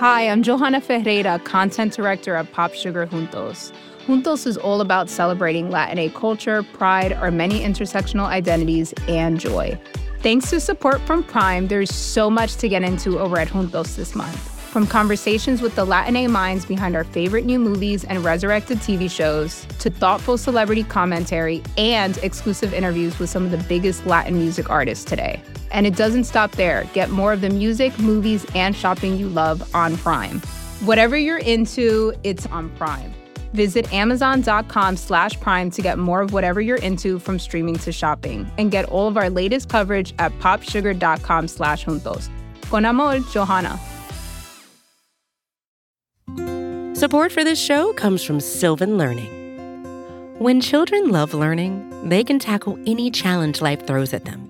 Hi, I'm Johanna Ferreira, content director at Pop Sugar Juntos. Juntos is all about celebrating Latina culture, pride, our many intersectional identities, and joy. Thanks to support from Prime, there's so much to get into over at Juntos this month. From conversations with the Latina minds behind our favorite new movies and resurrected TV shows, to thoughtful celebrity commentary and exclusive interviews with some of the biggest Latin music artists today. And it doesn't stop there. Get more of the music, movies, and shopping you love on Prime. Whatever you're into, it's on Prime. Visit amazon.com slash prime to get more of whatever you're into from streaming to shopping and get all of our latest coverage at popsugar.com slash juntos. Con amor, Johanna. Support for this show comes from Sylvan Learning. When children love learning, they can tackle any challenge life throws at them.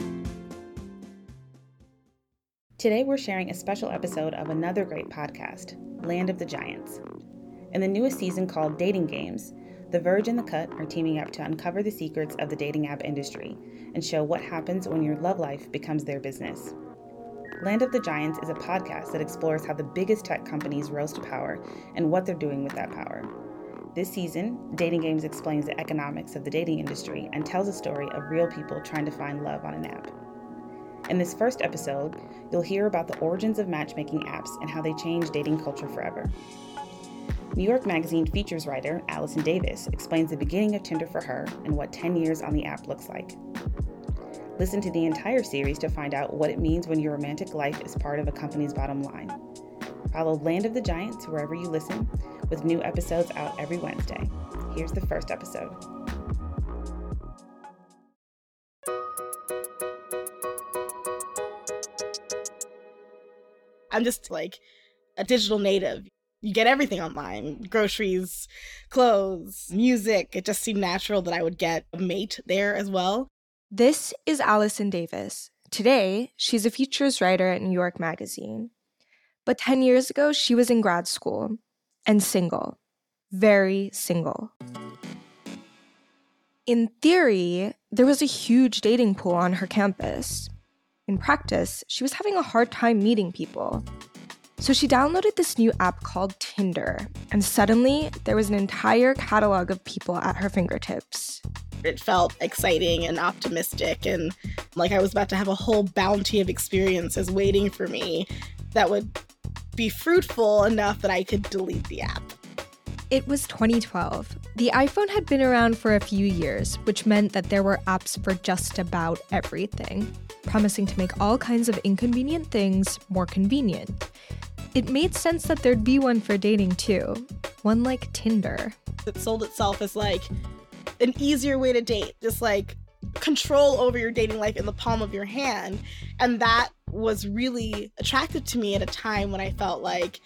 Today, we're sharing a special episode of another great podcast, Land of the Giants. In the newest season called Dating Games, The Verge and The Cut are teaming up to uncover the secrets of the dating app industry and show what happens when your love life becomes their business. Land of the Giants is a podcast that explores how the biggest tech companies rose to power and what they're doing with that power. This season, Dating Games explains the economics of the dating industry and tells a story of real people trying to find love on an app. In this first episode, you'll hear about the origins of matchmaking apps and how they changed dating culture forever. New York Magazine features writer Allison Davis explains the beginning of Tinder for her and what 10 years on the app looks like. Listen to the entire series to find out what it means when your romantic life is part of a company's bottom line. Follow Land of the Giants wherever you listen, with new episodes out every Wednesday. Here's the first episode. I'm just like a digital native. You get everything online groceries, clothes, music. It just seemed natural that I would get a mate there as well. This is Allison Davis. Today, she's a features writer at New York Magazine. But 10 years ago, she was in grad school and single. Very single. In theory, there was a huge dating pool on her campus. In practice, she was having a hard time meeting people. So she downloaded this new app called Tinder, and suddenly there was an entire catalog of people at her fingertips. It felt exciting and optimistic, and like I was about to have a whole bounty of experiences waiting for me that would be fruitful enough that I could delete the app. It was 2012. The iPhone had been around for a few years, which meant that there were apps for just about everything, promising to make all kinds of inconvenient things more convenient. It made sense that there'd be one for dating too, one like Tinder. It sold itself as like an easier way to date, just like control over your dating life in the palm of your hand. And that was really attractive to me at a time when I felt like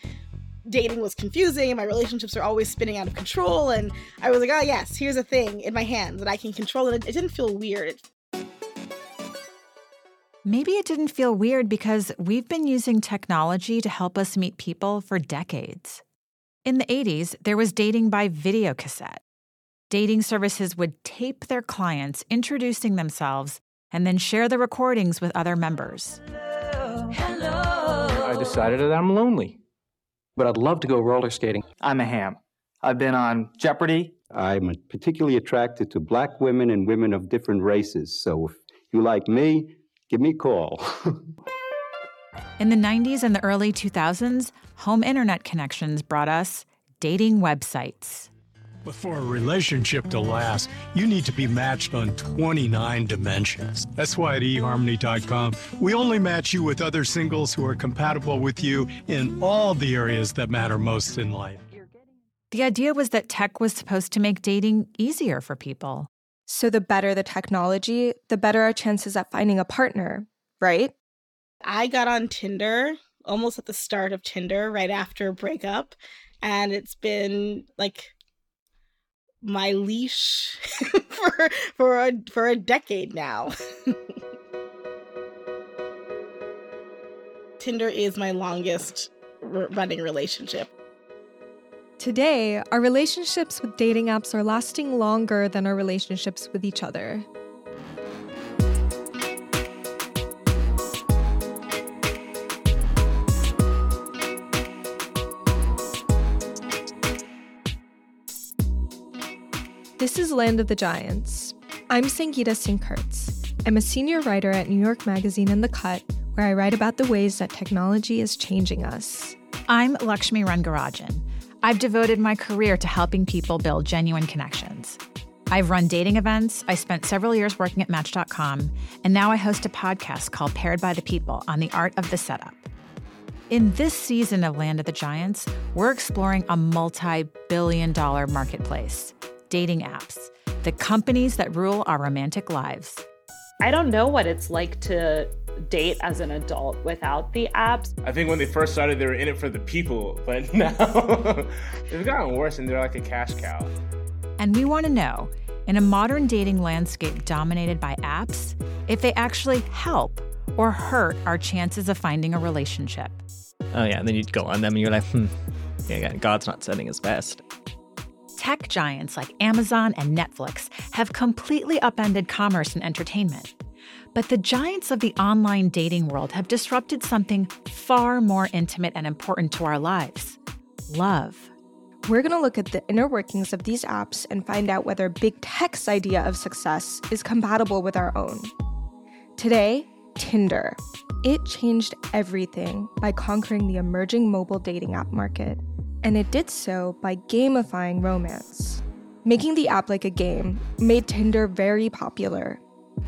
dating was confusing and my relationships are always spinning out of control. And I was like, oh, yes, here's a thing in my hand that I can control. And it, it didn't feel weird. Maybe it didn't feel weird because we've been using technology to help us meet people for decades. In the 80s, there was dating by videocassette. Dating services would tape their clients introducing themselves and then share the recordings with other members. Hello. I decided that I'm lonely, but I'd love to go roller skating. I'm a ham. I've been on Jeopardy. I'm particularly attracted to black women and women of different races. So if you like me, give me a call. In the 90s and the early 2000s, home internet connections brought us dating websites. But for a relationship to last, you need to be matched on 29 dimensions. That's why at eharmony.com, we only match you with other singles who are compatible with you in all the areas that matter most in life. The idea was that tech was supposed to make dating easier for people. So the better the technology, the better our chances at finding a partner, right? I got on Tinder almost at the start of Tinder, right after a breakup. And it's been like my leash for for a for a decade now. Tinder is my longest running relationship. Today, our relationships with dating apps are lasting longer than our relationships with each other. This is Land of the Giants. I'm Sangeeta Singh Kurtz. I'm a senior writer at New York Magazine and The Cut, where I write about the ways that technology is changing us. I'm Lakshmi Rangarajan. I've devoted my career to helping people build genuine connections. I've run dating events, I spent several years working at Match.com, and now I host a podcast called Paired by the People on the art of the setup. In this season of Land of the Giants, we're exploring a multi billion dollar marketplace dating apps, the companies that rule our romantic lives. I don't know what it's like to date as an adult without the apps. I think when they first started, they were in it for the people, but now they've gotten worse and they're like a cash cow. And we want to know in a modern dating landscape dominated by apps, if they actually help or hurt our chances of finding a relationship. Oh, yeah. And then you'd go on them and you're like, hmm, yeah, God's not sending his best. Tech giants like Amazon and Netflix have completely upended commerce and entertainment. But the giants of the online dating world have disrupted something far more intimate and important to our lives love. We're going to look at the inner workings of these apps and find out whether big tech's idea of success is compatible with our own. Today, Tinder. It changed everything by conquering the emerging mobile dating app market, and it did so by gamifying romance. Making the app like a game made Tinder very popular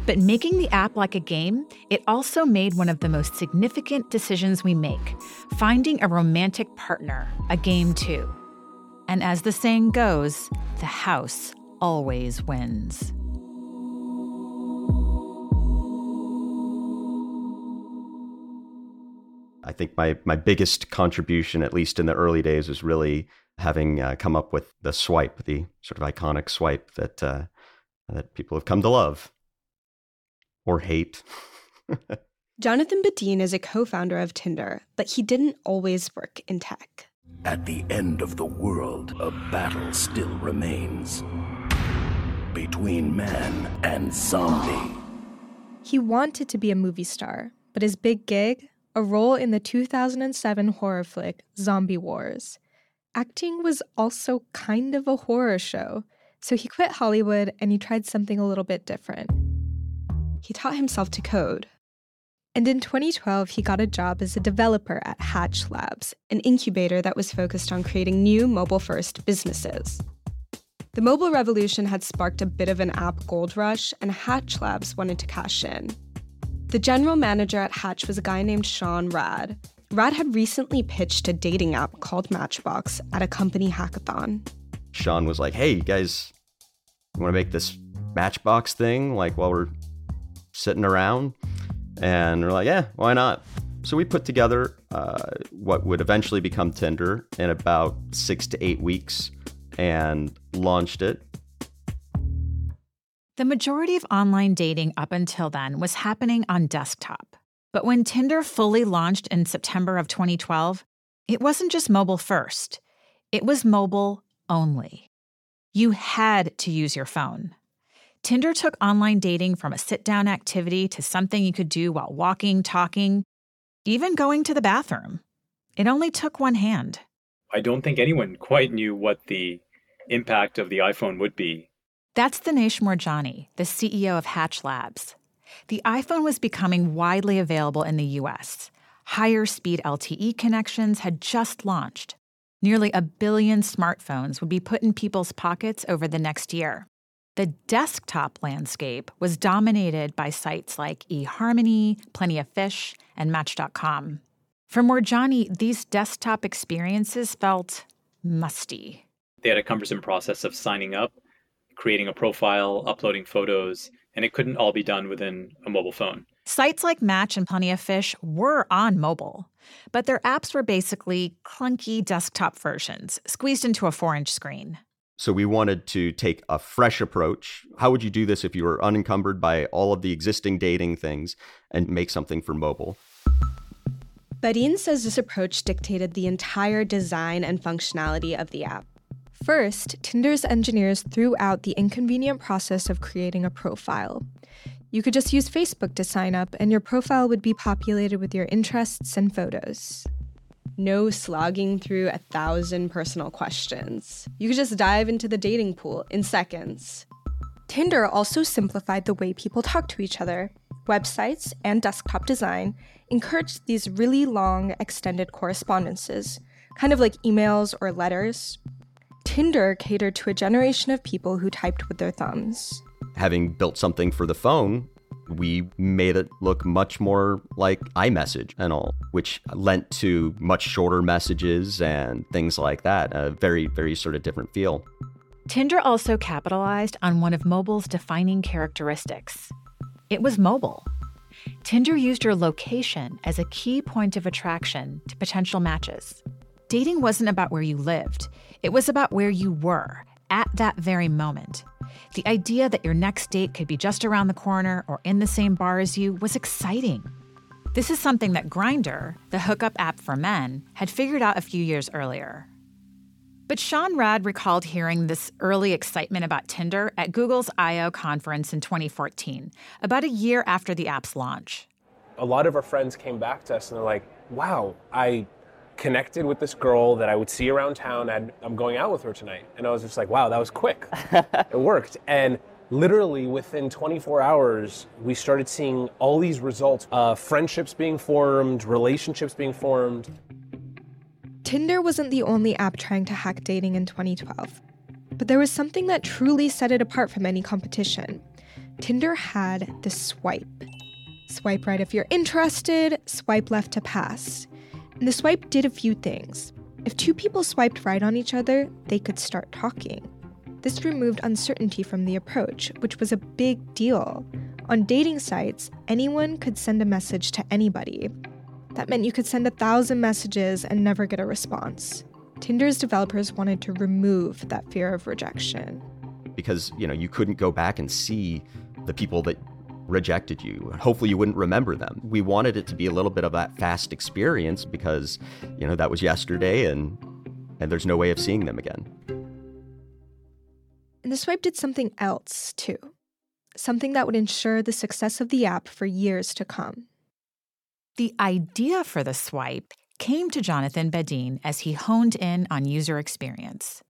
but making the app like a game, it also made one of the most significant decisions we make finding a romantic partner, a game too. And as the saying goes, the house always wins. Think my, my biggest contribution, at least in the early days, was really having uh, come up with the swipe, the sort of iconic swipe that uh, that people have come to love or hate. Jonathan Badeen is a co founder of Tinder, but he didn't always work in tech. At the end of the world, a battle still remains between man and zombie. He wanted to be a movie star, but his big gig, a role in the 2007 horror flick Zombie Wars. Acting was also kind of a horror show, so he quit Hollywood and he tried something a little bit different he taught himself to code. And in 2012, he got a job as a developer at Hatch Labs, an incubator that was focused on creating new mobile first businesses. The mobile revolution had sparked a bit of an app gold rush, and Hatch Labs wanted to cash in. The general manager at Hatch was a guy named Sean Rad. Rad had recently pitched a dating app called Matchbox at a company hackathon. Sean was like, hey, you guys want to make this Matchbox thing like while we're sitting around. And we're like, yeah, why not? So we put together uh, what would eventually become Tinder in about six to eight weeks and launched it. The majority of online dating up until then was happening on desktop. But when Tinder fully launched in September of 2012, it wasn't just mobile first, it was mobile only. You had to use your phone. Tinder took online dating from a sit down activity to something you could do while walking, talking, even going to the bathroom. It only took one hand. I don't think anyone quite knew what the impact of the iPhone would be. That's Dinesh Moorjani, the CEO of Hatch Labs. The iPhone was becoming widely available in the US. Higher speed LTE connections had just launched. Nearly a billion smartphones would be put in people's pockets over the next year. The desktop landscape was dominated by sites like eHarmony, Plenty of Fish, and Match.com. For Moorjani, these desktop experiences felt musty. They had a cumbersome process of signing up, creating a profile, uploading photos, and it couldn't all be done within a mobile phone. Sites like Match and Plenty of Fish were on mobile, but their apps were basically clunky desktop versions squeezed into a four inch screen. So we wanted to take a fresh approach. How would you do this if you were unencumbered by all of the existing dating things and make something for mobile? Badeen says this approach dictated the entire design and functionality of the app. First, Tinder's engineers threw out the inconvenient process of creating a profile. You could just use Facebook to sign up, and your profile would be populated with your interests and photos. No slogging through a thousand personal questions. You could just dive into the dating pool in seconds. Tinder also simplified the way people talk to each other. Websites and desktop design encouraged these really long, extended correspondences, kind of like emails or letters. Tinder catered to a generation of people who typed with their thumbs. Having built something for the phone, we made it look much more like iMessage and all, which lent to much shorter messages and things like that. A very, very sort of different feel. Tinder also capitalized on one of mobile's defining characteristics it was mobile. Tinder used your location as a key point of attraction to potential matches. Dating wasn't about where you lived, it was about where you were at that very moment. The idea that your next date could be just around the corner or in the same bar as you was exciting. This is something that Grindr, the hookup app for men, had figured out a few years earlier. But Sean Rad recalled hearing this early excitement about Tinder at Google's I/O conference in 2014, about a year after the app's launch. A lot of our friends came back to us and they're like, "Wow, I connected with this girl that I would see around town and I'm going out with her tonight." And I was just like, "Wow, that was quick. it worked." And literally within 24 hours, we started seeing all these results, uh, friendships being formed, relationships being formed. Tinder wasn't the only app trying to hack dating in 2012, but there was something that truly set it apart from any competition. Tinder had the swipe. Swipe right if you're interested, swipe left to pass. The swipe did a few things. If two people swiped right on each other, they could start talking. This removed uncertainty from the approach, which was a big deal. On dating sites, anyone could send a message to anybody, that meant you could send a thousand messages and never get a response. Tinder's developers wanted to remove that fear of rejection. Because, you know, you couldn't go back and see the people that rejected you. Hopefully you wouldn't remember them. We wanted it to be a little bit of that fast experience because, you know, that was yesterday and and there's no way of seeing them again. And the swipe did something else too. Something that would ensure the success of the app for years to come. The idea for the swipe came to Jonathan Badeen as he honed in on user experience.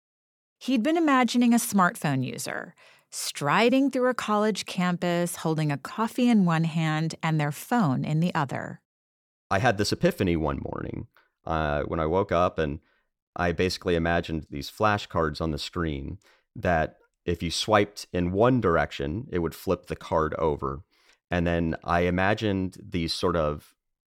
He'd been imagining a smartphone user striding through a college campus, holding a coffee in one hand and their phone in the other. I had this epiphany one morning uh, when I woke up, and I basically imagined these flashcards on the screen that if you swiped in one direction, it would flip the card over. And then I imagined these sort of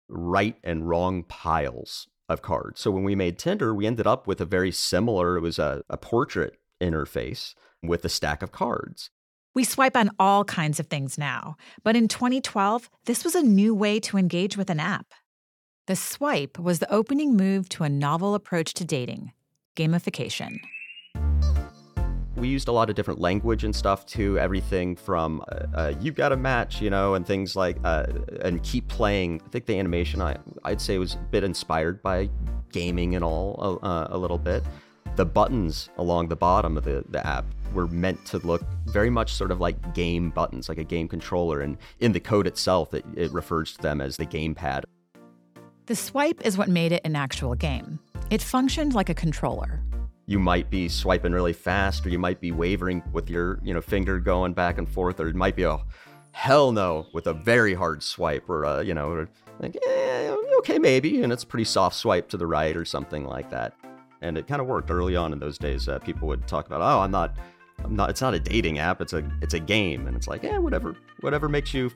right and wrong piles of cards. So when we made Tinder, we ended up with a very similar, it was a, a portrait interface with a stack of cards. We swipe on all kinds of things now, but in 2012, this was a new way to engage with an app. The swipe was the opening move to a novel approach to dating gamification we used a lot of different language and stuff too. Everything from uh, uh, "you've got a match," you know, and things like uh, and keep playing. I think the animation I I'd say was a bit inspired by gaming and all uh, a little bit. The buttons along the bottom of the, the app were meant to look very much sort of like game buttons, like a game controller, and in the code itself, it, it refers to them as the gamepad. The swipe is what made it an actual game. It functioned like a controller you might be swiping really fast or you might be wavering with your you know finger going back and forth or it might be a hell no with a very hard swipe or a, you know like eh, okay maybe and it's pretty soft swipe to the right or something like that and it kind of worked early on in those days uh, people would talk about oh i'm not i'm not it's not a dating app it's a it's a game and it's like yeah whatever whatever makes you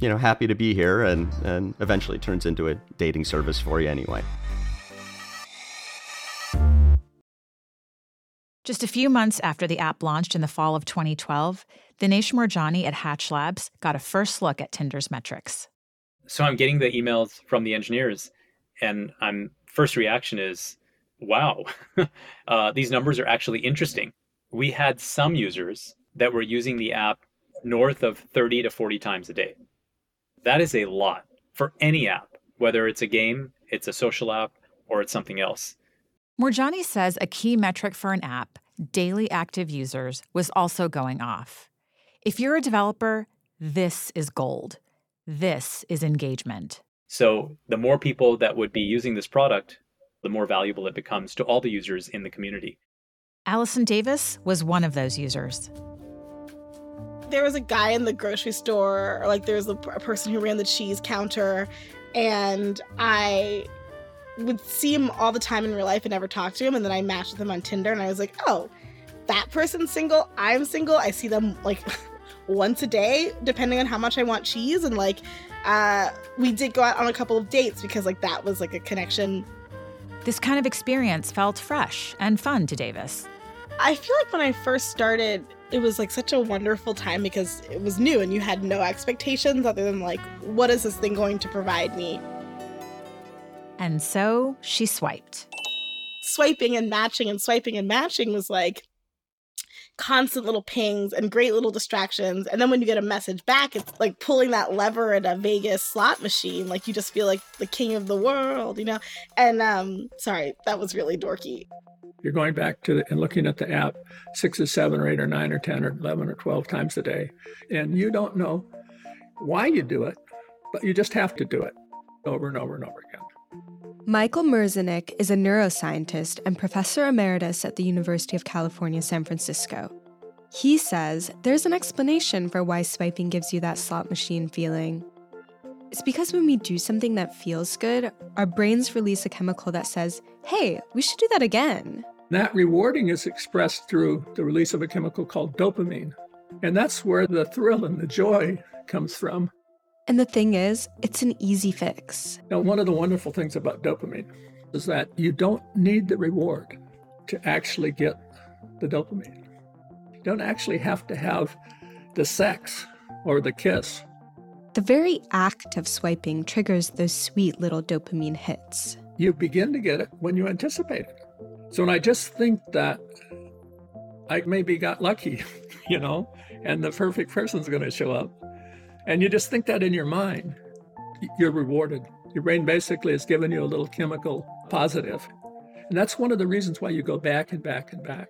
you know happy to be here and and eventually turns into a dating service for you anyway Just a few months after the app launched in the fall of 2012, Dinesh Moorjani at Hatch Labs got a first look at Tinder's metrics. So I'm getting the emails from the engineers, and I'm first reaction is, wow, uh, these numbers are actually interesting. We had some users that were using the app north of 30 to 40 times a day. That is a lot for any app, whether it's a game, it's a social app, or it's something else. Moorjani says a key metric for an app, daily active users, was also going off. If you're a developer, this is gold. This is engagement. So, the more people that would be using this product, the more valuable it becomes to all the users in the community. Allison Davis was one of those users. There was a guy in the grocery store, or like there was a, a person who ran the cheese counter, and I would see him all the time in real life and never talk to him. And then I matched with him on Tinder, and I was like, oh, that person's single. I'm single. I see them like once a day, depending on how much I want cheese. And like, uh, we did go out on a couple of dates because like that was like a connection. This kind of experience felt fresh and fun to Davis. I feel like when I first started, it was like such a wonderful time because it was new and you had no expectations other than like, what is this thing going to provide me? And so she swiped. Swiping and matching and swiping and matching was like constant little pings and great little distractions. And then when you get a message back, it's like pulling that lever at a Vegas slot machine. Like you just feel like the king of the world, you know? And um, sorry, that was really dorky. You're going back to the, and looking at the app six or seven or eight or nine or 10 or 11 or 12 times a day. And you don't know why you do it, but you just have to do it over and over and over again. Michael Merzenich is a neuroscientist and professor emeritus at the University of California, San Francisco. He says there's an explanation for why swiping gives you that slot machine feeling. It's because when we do something that feels good, our brains release a chemical that says, hey, we should do that again. That rewarding is expressed through the release of a chemical called dopamine. And that's where the thrill and the joy comes from. And the thing is, it's an easy fix. Now, one of the wonderful things about dopamine is that you don't need the reward to actually get the dopamine. You don't actually have to have the sex or the kiss. The very act of swiping triggers those sweet little dopamine hits. You begin to get it when you anticipate it. So when I just think that I maybe got lucky, you know, and the perfect person's going to show up, and you just think that in your mind, you're rewarded. Your brain basically is giving you a little chemical positive. And that's one of the reasons why you go back and back and back.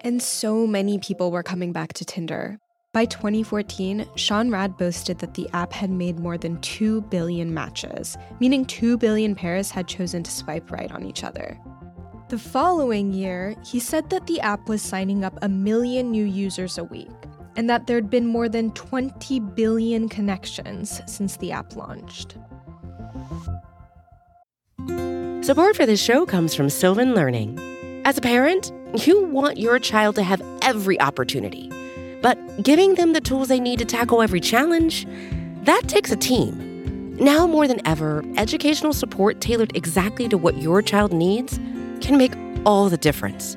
And so many people were coming back to Tinder. By 2014, Sean Rad boasted that the app had made more than 2 billion matches, meaning 2 billion pairs had chosen to swipe right on each other. The following year, he said that the app was signing up a million new users a week, and that there'd been more than 20 billion connections since the app launched. Support for this show comes from Sylvan Learning. As a parent, you want your child to have every opportunity, but giving them the tools they need to tackle every challenge, that takes a team. Now more than ever, educational support tailored exactly to what your child needs can make all the difference.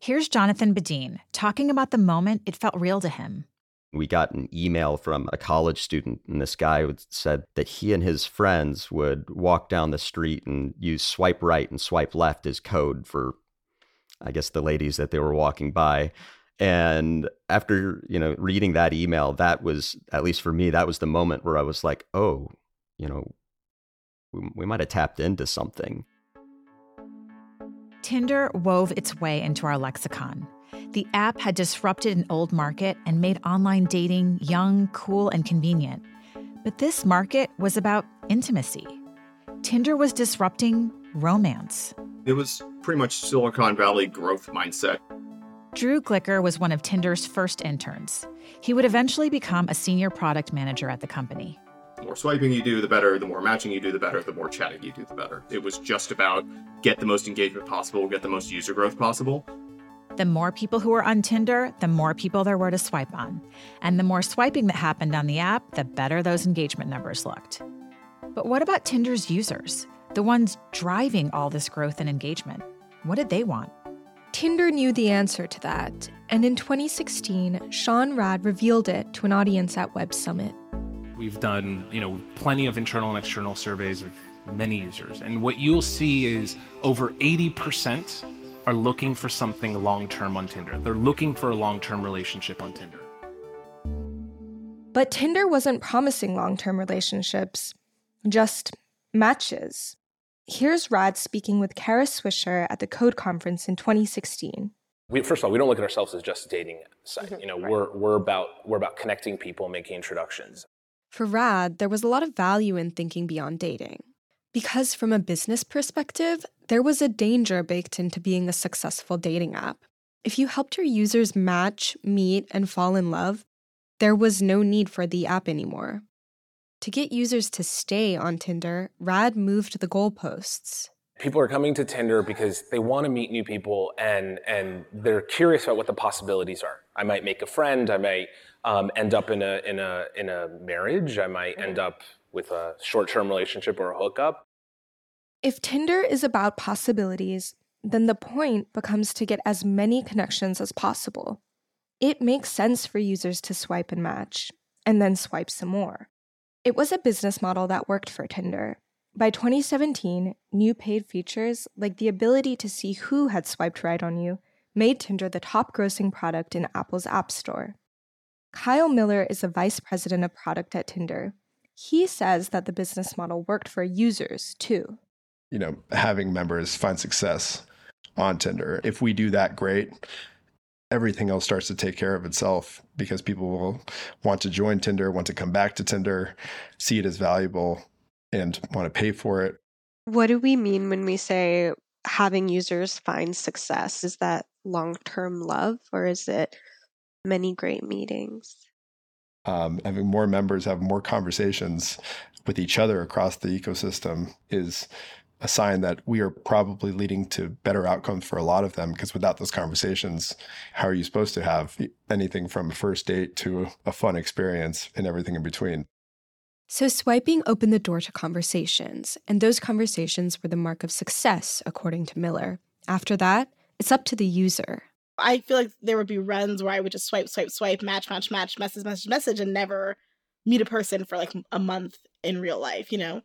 Here's Jonathan Badeen talking about the moment it felt real to him. We got an email from a college student, and this guy said that he and his friends would walk down the street and use swipe right and swipe left as code for, I guess, the ladies that they were walking by. And after you know reading that email, that was at least for me, that was the moment where I was like, oh, you know, we, we might have tapped into something. Tinder wove its way into our lexicon. The app had disrupted an old market and made online dating young, cool, and convenient. But this market was about intimacy. Tinder was disrupting romance. It was pretty much Silicon Valley growth mindset. Drew Glicker was one of Tinder's first interns. He would eventually become a senior product manager at the company. The more swiping you do, the better. The more matching you do, the better. The more chatting you do, the better. It was just about get the most engagement possible, get the most user growth possible. The more people who were on Tinder, the more people there were to swipe on. And the more swiping that happened on the app, the better those engagement numbers looked. But what about Tinder's users? The ones driving all this growth and engagement? What did they want? Tinder knew the answer to that, and in 2016, Sean Rad revealed it to an audience at Web Summit. We've done, you know, plenty of internal and external surveys of many users, and what you'll see is over 80% are looking for something long-term on Tinder. They're looking for a long-term relationship on Tinder. But Tinder wasn't promising long-term relationships, just matches. Here's Rad speaking with Kara Swisher at the Code Conference in 2016. We, first of all, we don't look at ourselves as just a dating site. Mm-hmm. You know, right. we're we're about we're about connecting people, making introductions. For Rad, there was a lot of value in thinking beyond dating. Because from a business perspective, there was a danger baked into being a successful dating app. If you helped your users match, meet, and fall in love, there was no need for the app anymore. To get users to stay on Tinder, Rad moved the goalposts. People are coming to Tinder because they want to meet new people and and they're curious about what the possibilities are. I might make a friend. I might um, end up in a in a in a marriage. I might end up with a short-term relationship or a hookup. If Tinder is about possibilities, then the point becomes to get as many connections as possible. It makes sense for users to swipe and match, and then swipe some more. It was a business model that worked for Tinder. By 2017, new paid features, like the ability to see who had swiped right on you, made Tinder the top grossing product in Apple's App Store. Kyle Miller is the vice president of product at Tinder. He says that the business model worked for users too. You know, having members find success on Tinder. If we do that great, everything else starts to take care of itself because people will want to join Tinder, want to come back to Tinder, see it as valuable, and want to pay for it. What do we mean when we say having users find success? Is that long term love or is it many great meetings? Um, having more members have more conversations with each other across the ecosystem is a sign that we are probably leading to better outcomes for a lot of them because without those conversations how are you supposed to have anything from a first date to a fun experience and everything in between? So swiping opened the door to conversations and those conversations were the mark of success according to miller. After that it's up to the user i feel like there would be runs where i would just swipe swipe swipe match match match message message message and never meet a person for like a month in real life you know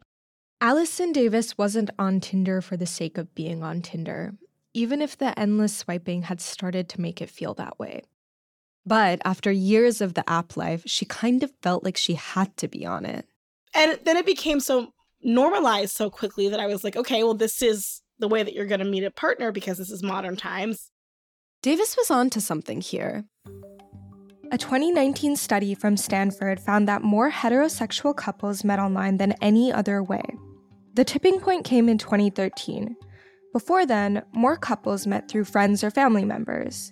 Allison Davis wasn't on Tinder for the sake of being on Tinder, even if the endless swiping had started to make it feel that way. But after years of the app life, she kind of felt like she had to be on it. And then it became so normalized so quickly that I was like, okay, well, this is the way that you're going to meet a partner because this is modern times. Davis was on to something here. A 2019 study from Stanford found that more heterosexual couples met online than any other way. The tipping point came in 2013. Before then, more couples met through friends or family members.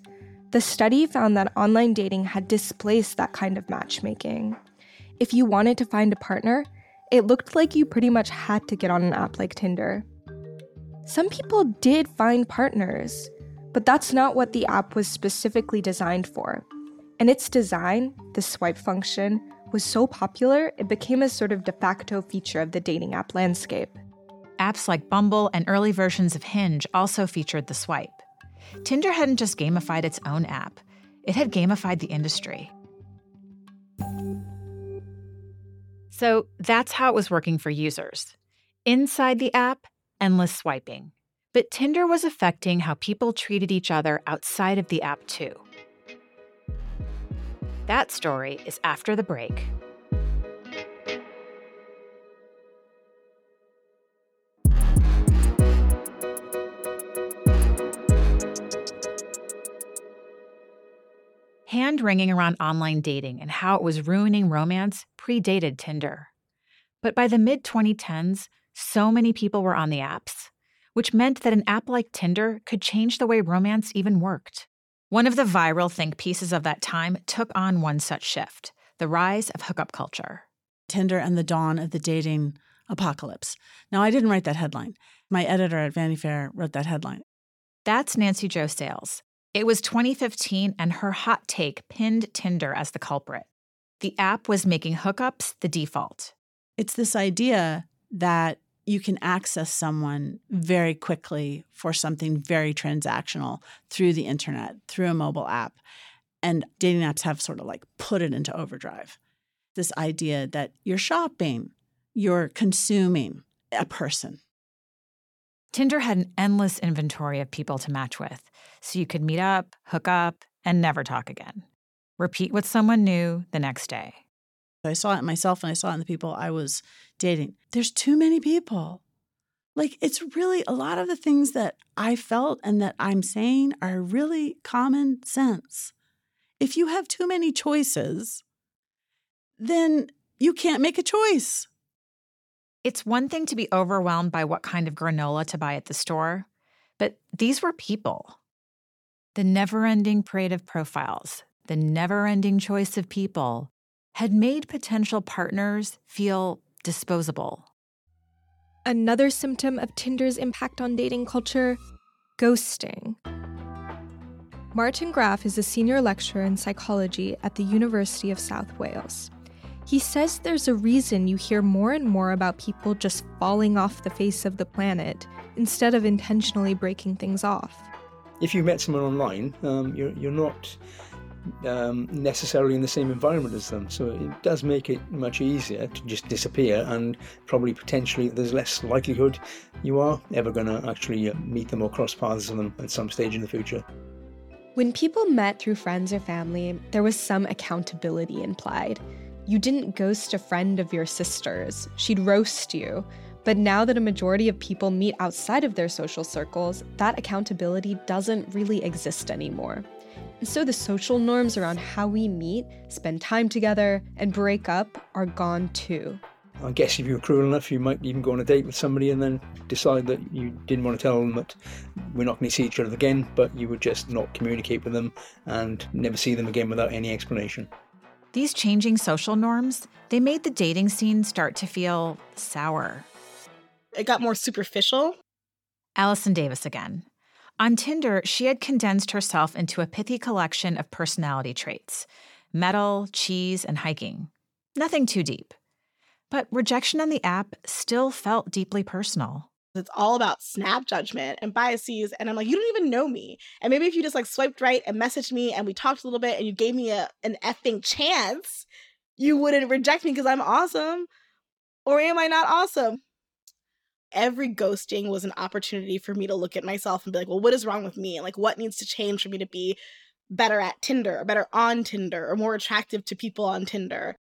The study found that online dating had displaced that kind of matchmaking. If you wanted to find a partner, it looked like you pretty much had to get on an app like Tinder. Some people did find partners, but that's not what the app was specifically designed for. And its design, the swipe function, was so popular it became a sort of de facto feature of the dating app landscape. Apps like Bumble and early versions of Hinge also featured the swipe. Tinder hadn't just gamified its own app, it had gamified the industry. So that's how it was working for users. Inside the app, endless swiping. But Tinder was affecting how people treated each other outside of the app, too. That story is after the break. Hand wringing around online dating and how it was ruining romance predated Tinder. But by the mid 2010s, so many people were on the apps, which meant that an app like Tinder could change the way romance even worked. One of the viral think pieces of that time took on one such shift the rise of hookup culture. Tinder and the dawn of the dating apocalypse. Now, I didn't write that headline. My editor at Vanity Fair wrote that headline. That's Nancy Jo Sales. It was 2015, and her hot take pinned Tinder as the culprit. The app was making hookups the default. It's this idea that you can access someone very quickly for something very transactional through the internet, through a mobile app. And dating apps have sort of like put it into overdrive. This idea that you're shopping, you're consuming a person. Tinder had an endless inventory of people to match with, so you could meet up, hook up, and never talk again. Repeat with someone new the next day. I saw it myself and I saw it in the people I was dating. There's too many people. Like, it's really a lot of the things that I felt and that I'm saying are really common sense. If you have too many choices, then you can't make a choice. It's one thing to be overwhelmed by what kind of granola to buy at the store, but these were people. The never ending parade of profiles, the never ending choice of people, had made potential partners feel disposable. Another symptom of Tinder's impact on dating culture ghosting. Martin Graff is a senior lecturer in psychology at the University of South Wales. He says there's a reason you hear more and more about people just falling off the face of the planet instead of intentionally breaking things off. If you met someone online, um, you're, you're not um, necessarily in the same environment as them. So it does make it much easier to just disappear, and probably potentially there's less likelihood you are ever going to actually uh, meet them or cross paths with them at some stage in the future. When people met through friends or family, there was some accountability implied. You didn't ghost a friend of your sister's, she'd roast you. But now that a majority of people meet outside of their social circles, that accountability doesn't really exist anymore. And so the social norms around how we meet, spend time together, and break up are gone too. I guess if you were cruel enough, you might even go on a date with somebody and then decide that you didn't want to tell them that we're not going to see each other again, but you would just not communicate with them and never see them again without any explanation. These changing social norms, they made the dating scene start to feel sour. It got more superficial. Allison Davis again. On Tinder, she had condensed herself into a pithy collection of personality traits metal, cheese, and hiking. Nothing too deep. But rejection on the app still felt deeply personal. It's all about snap judgment and biases. And I'm like, you don't even know me. And maybe if you just like swiped right and messaged me and we talked a little bit and you gave me a, an effing chance, you wouldn't reject me because I'm awesome. Or am I not awesome? Every ghosting was an opportunity for me to look at myself and be like, well, what is wrong with me? And like, what needs to change for me to be better at Tinder, or better on Tinder, or more attractive to people on Tinder?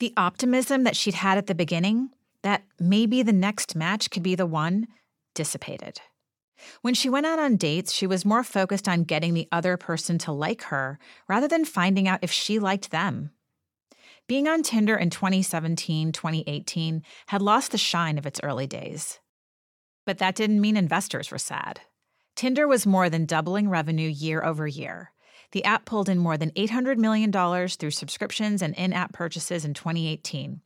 The optimism that she'd had at the beginning, that maybe the next match could be the one, dissipated. When she went out on dates, she was more focused on getting the other person to like her rather than finding out if she liked them. Being on Tinder in 2017, 2018 had lost the shine of its early days. But that didn't mean investors were sad. Tinder was more than doubling revenue year over year. The app pulled in more than $800 million through subscriptions and in app purchases in 2018,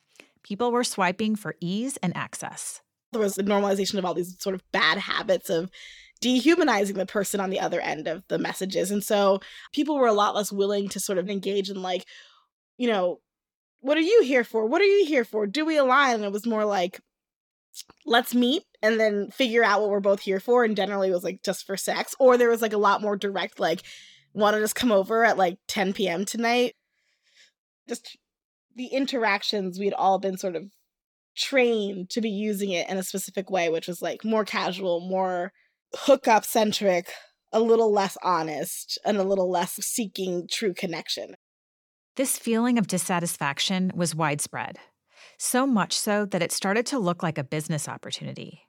People were swiping for ease and access. There was the normalization of all these sort of bad habits of dehumanizing the person on the other end of the messages. And so people were a lot less willing to sort of engage in, like, you know, what are you here for? What are you here for? Do we align? And it was more like, let's meet and then figure out what we're both here for. And generally it was like just for sex. Or there was like a lot more direct, like, want to just come over at like 10 p.m. tonight. Just the interactions we'd all been sort of trained to be using it in a specific way, which was like more casual, more hookup centric, a little less honest, and a little less seeking true connection. This feeling of dissatisfaction was widespread, so much so that it started to look like a business opportunity.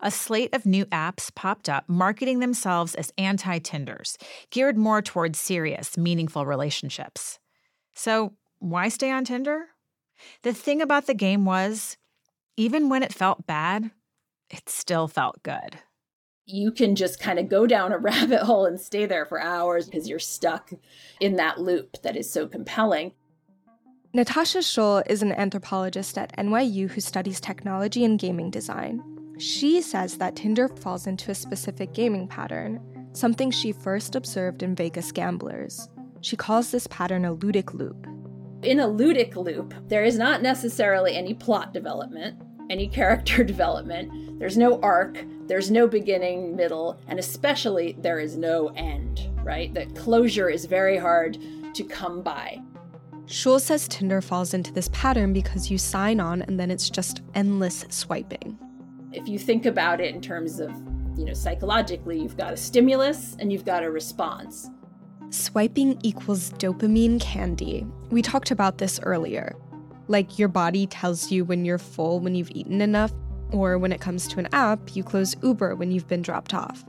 A slate of new apps popped up marketing themselves as anti Tinders, geared more towards serious, meaningful relationships. So, why stay on Tinder? The thing about the game was, even when it felt bad, it still felt good you can just kind of go down a rabbit hole and stay there for hours because you're stuck in that loop that is so compelling. Natasha Schull is an anthropologist at NYU who studies technology and gaming design. She says that Tinder falls into a specific gaming pattern, something she first observed in Vegas gamblers. She calls this pattern a ludic loop. In a ludic loop, there is not necessarily any plot development any character development. There's no arc, there's no beginning, middle, and especially there is no end, right? That closure is very hard to come by. Schull says Tinder falls into this pattern because you sign on and then it's just endless swiping. If you think about it in terms of, you know, psychologically, you've got a stimulus and you've got a response. Swiping equals dopamine candy. We talked about this earlier. Like your body tells you when you're full when you've eaten enough, or when it comes to an app, you close Uber when you've been dropped off.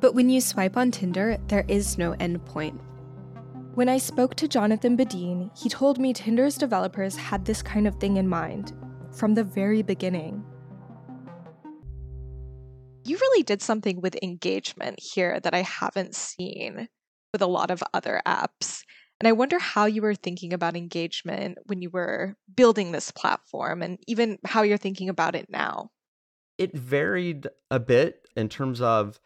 But when you swipe on Tinder, there is no endpoint. When I spoke to Jonathan Badeen, he told me Tinder's developers had this kind of thing in mind from the very beginning. You really did something with engagement here that I haven't seen with a lot of other apps. And I wonder how you were thinking about engagement when you were building this platform and even how you're thinking about it now. It varied a bit in terms of,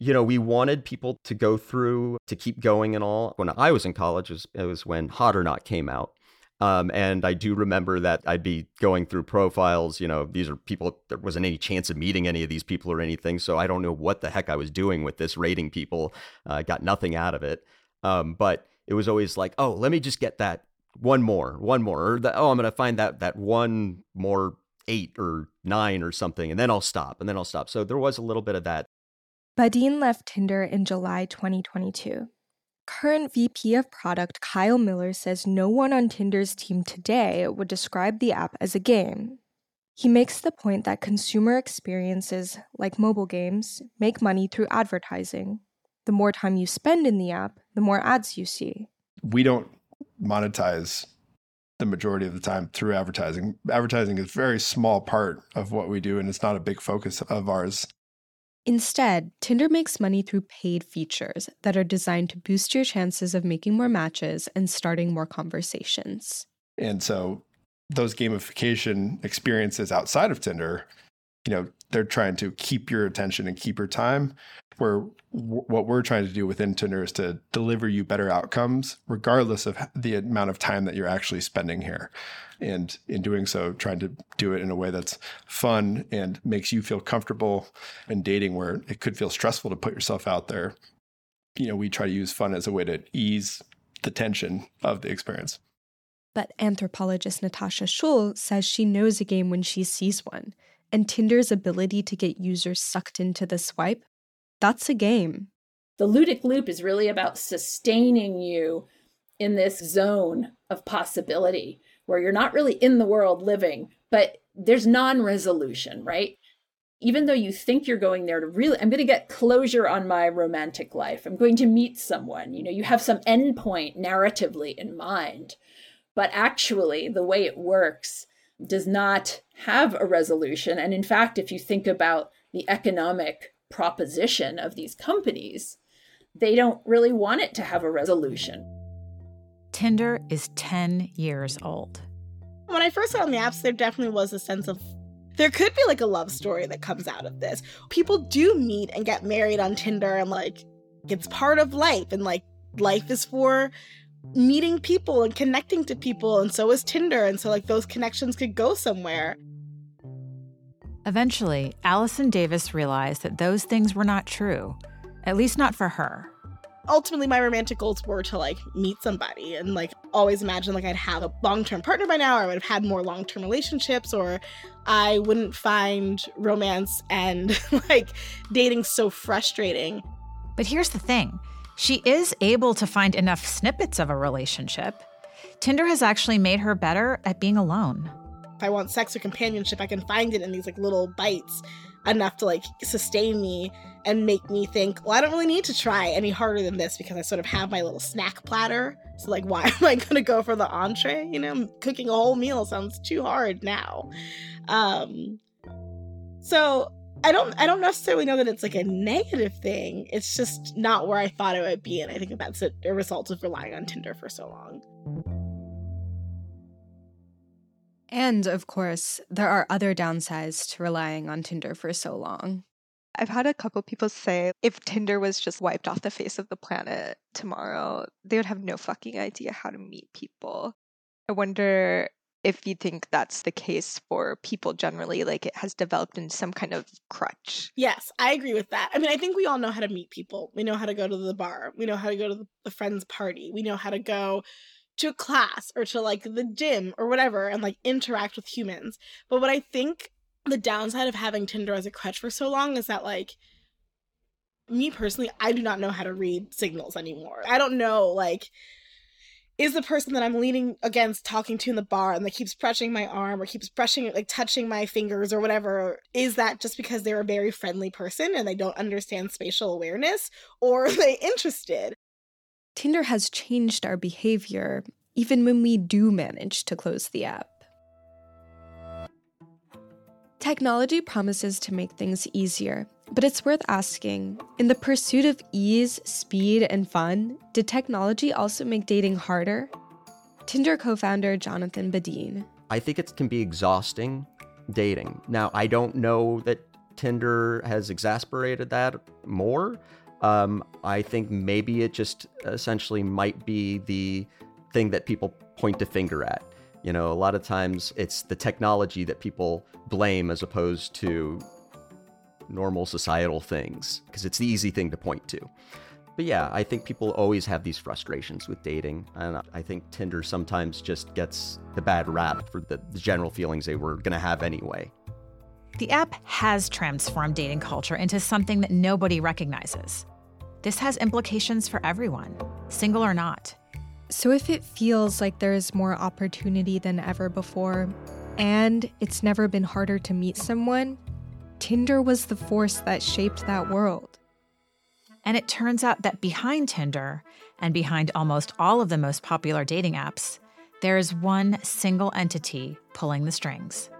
you know, we wanted people to go through, to keep going and all. When I was in college, it was, it was when Hot or Not came out. Um, and I do remember that I'd be going through profiles. You know, these are people, there wasn't any chance of meeting any of these people or anything. So I don't know what the heck I was doing with this rating people. I uh, got nothing out of it. Um, but it was always like, oh, let me just get that one more, one more, or the, oh, I'm gonna find that that one more eight or nine or something, and then I'll stop, and then I'll stop. So there was a little bit of that. Badeen left Tinder in July 2022. Current VP of Product Kyle Miller says no one on Tinder's team today would describe the app as a game. He makes the point that consumer experiences, like mobile games, make money through advertising, the more time you spend in the app, the more ads you see. We don't monetize the majority of the time through advertising. Advertising is a very small part of what we do, and it's not a big focus of ours. Instead, Tinder makes money through paid features that are designed to boost your chances of making more matches and starting more conversations. And so, those gamification experiences outside of Tinder, you know, they're trying to keep your attention and keep your time where what we're trying to do within Tinder is to deliver you better outcomes, regardless of the amount of time that you're actually spending here. And in doing so, trying to do it in a way that's fun and makes you feel comfortable in dating where it could feel stressful to put yourself out there. You know, we try to use fun as a way to ease the tension of the experience. But anthropologist Natasha Schull says she knows a game when she sees one, and Tinder's ability to get users sucked into the swipe that's a game. The ludic loop is really about sustaining you in this zone of possibility where you're not really in the world living, but there's non resolution, right? Even though you think you're going there to really, I'm going to get closure on my romantic life. I'm going to meet someone. You know, you have some endpoint narratively in mind. But actually, the way it works does not have a resolution. And in fact, if you think about the economic proposition of these companies, they don't really want it to have a resolution. Tinder is 10 years old. When I first got on the apps, there definitely was a sense of there could be like a love story that comes out of this. People do meet and get married on Tinder and like it's part of life and like life is for meeting people and connecting to people and so is Tinder and so like those connections could go somewhere. Eventually, Allison Davis realized that those things were not true, at least not for her. Ultimately, my romantic goals were to like meet somebody and like always imagine like I'd have a long term partner by now, or I would have had more long term relationships, or I wouldn't find romance and like dating so frustrating. But here's the thing she is able to find enough snippets of a relationship. Tinder has actually made her better at being alone. If I want sex or companionship, I can find it in these like little bites enough to like sustain me and make me think, well, I don't really need to try any harder than this because I sort of have my little snack platter. So like why am I gonna go for the entree? You know, cooking a whole meal sounds too hard now. Um so I don't I don't necessarily know that it's like a negative thing. It's just not where I thought it would be. And I think that's a, a result of relying on Tinder for so long. And of course, there are other downsides to relying on Tinder for so long. I've had a couple people say if Tinder was just wiped off the face of the planet tomorrow, they would have no fucking idea how to meet people. I wonder if you think that's the case for people generally, like it has developed in some kind of crutch. Yes, I agree with that. I mean, I think we all know how to meet people. We know how to go to the bar. We know how to go to the, the friend's party. We know how to go to class or to like the gym or whatever and like interact with humans. But what I think the downside of having Tinder as a crutch for so long is that like me personally, I do not know how to read signals anymore. I don't know like is the person that I'm leaning against talking to in the bar and that keeps brushing my arm or keeps brushing like touching my fingers or whatever, is that just because they're a very friendly person and they don't understand spatial awareness or are they interested? Tinder has changed our behavior even when we do manage to close the app. Technology promises to make things easier, but it's worth asking in the pursuit of ease, speed, and fun, did technology also make dating harder? Tinder co founder Jonathan Badeen. I think it can be exhausting dating. Now, I don't know that Tinder has exasperated that more. Um, I think maybe it just essentially might be the thing that people point a finger at. You know, a lot of times it's the technology that people blame as opposed to normal societal things, because it's the easy thing to point to. But yeah, I think people always have these frustrations with dating, and I think Tinder sometimes just gets the bad rap for the, the general feelings they were going to have anyway. The app has transformed dating culture into something that nobody recognizes. This has implications for everyone, single or not. So, if it feels like there is more opportunity than ever before, and it's never been harder to meet someone, Tinder was the force that shaped that world. And it turns out that behind Tinder, and behind almost all of the most popular dating apps, there is one single entity pulling the strings.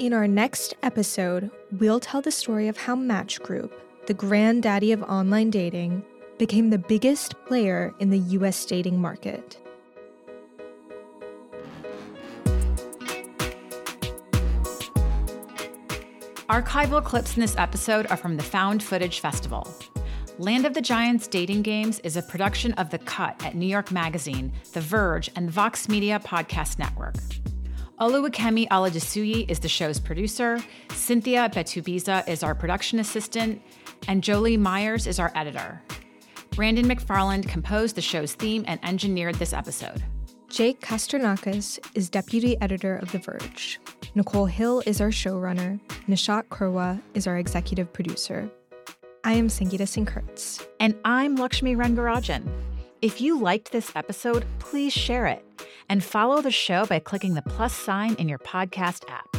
In our next episode, we'll tell the story of how Match Group, the granddaddy of online dating, became the biggest player in the US dating market. Archival clips in this episode are from the Found Footage Festival. Land of the Giants Dating Games is a production of The Cut at New York Magazine, The Verge, and Vox Media Podcast Network. Oluwakemi Aladesuyi is the show's producer, Cynthia Betubiza is our production assistant, and Jolie Myers is our editor. Brandon McFarland composed the show's theme and engineered this episode. Jake Kastrenakes is deputy editor of The Verge. Nicole Hill is our showrunner. Nishat Kurwa is our executive producer. I am Sangeeta Singh-Kurtz And I'm Lakshmi Rangarajan. If you liked this episode, please share it and follow the show by clicking the plus sign in your podcast app.